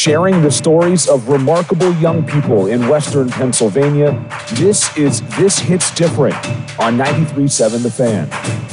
Sharing the stories of remarkable young people in Western Pennsylvania. This is This Hits Different on 93.7 The Fan.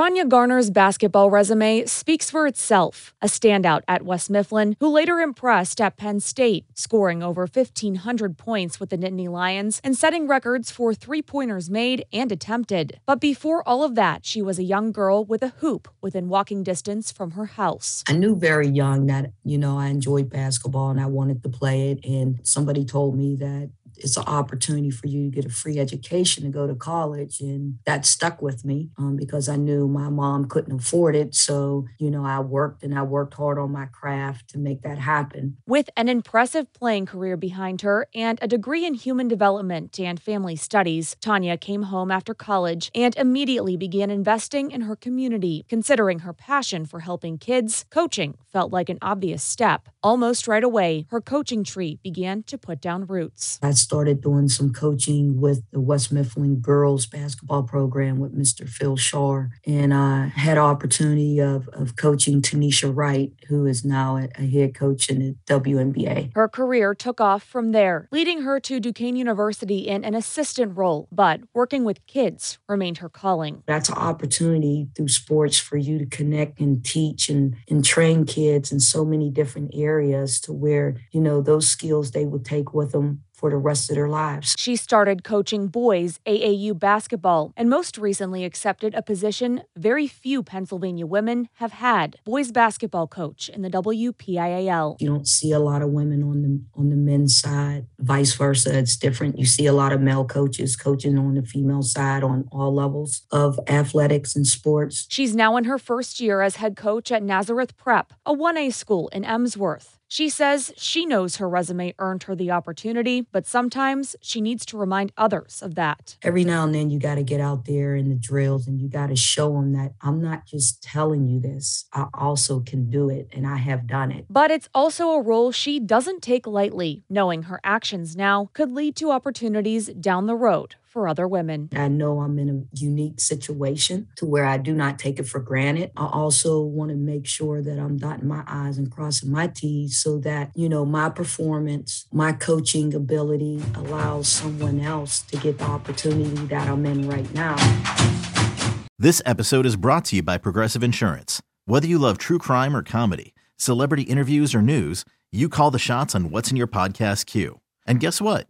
Tanya Garner's basketball resume speaks for itself. A standout at West Mifflin, who later impressed at Penn State, scoring over 1,500 points with the Nittany Lions and setting records for three pointers made and attempted. But before all of that, she was a young girl with a hoop within walking distance from her house. I knew very young that, you know, I enjoyed basketball and I wanted to play it. And somebody told me that it's an opportunity for you to get a free education to go to college. And that stuck with me um, because I knew my mom couldn't afford it. So, you know, I worked and I worked hard on my craft to make that happen. With an impressive playing career behind her and a degree in human development and family studies, Tanya came home after college and immediately began investing in her community. Considering her passion for helping kids, coaching felt like an obvious step. Almost right away, her coaching tree began to put down roots. I started doing some coaching with the West Mifflin girls basketball program with Mr. Phil Shar. And I had opportunity of, of coaching Tanisha Wright, who is now a, a head coach in the WNBA. Her career took off from there, leading her to Duquesne University in an assistant role, but working with kids remained her calling. That's an opportunity through sports for you to connect and teach and, and train kids in so many different areas to where, you know, those skills they would take with them for the rest of their lives. She started coaching boys AAU basketball and most recently accepted a position very few Pennsylvania women have had boys basketball coach in the WPIAL. You don't see a lot of women on the on the men's side. Vice versa, it's different. You see a lot of male coaches coaching on the female side on all levels of athletics and sports. She's now in her first year as head coach at Nazareth Prep, a 1A school in Emsworth. She says she knows her resume earned her the opportunity, but sometimes she needs to remind others of that. Every now and then, you got to get out there in the drills and you got to show them that I'm not just telling you this, I also can do it and I have done it. But it's also a role she doesn't take lightly, knowing her actions now could lead to opportunities down the road for other women. I know I'm in a unique situation to where I do not take it for granted. I also want to make sure that I'm dotting my I's and crossing my T's so that, you know, my performance, my coaching ability allows someone else to get the opportunity that I'm in right now. This episode is brought to you by Progressive Insurance. Whether you love true crime or comedy, celebrity interviews or news, you call the shots on what's in your podcast queue. And guess what?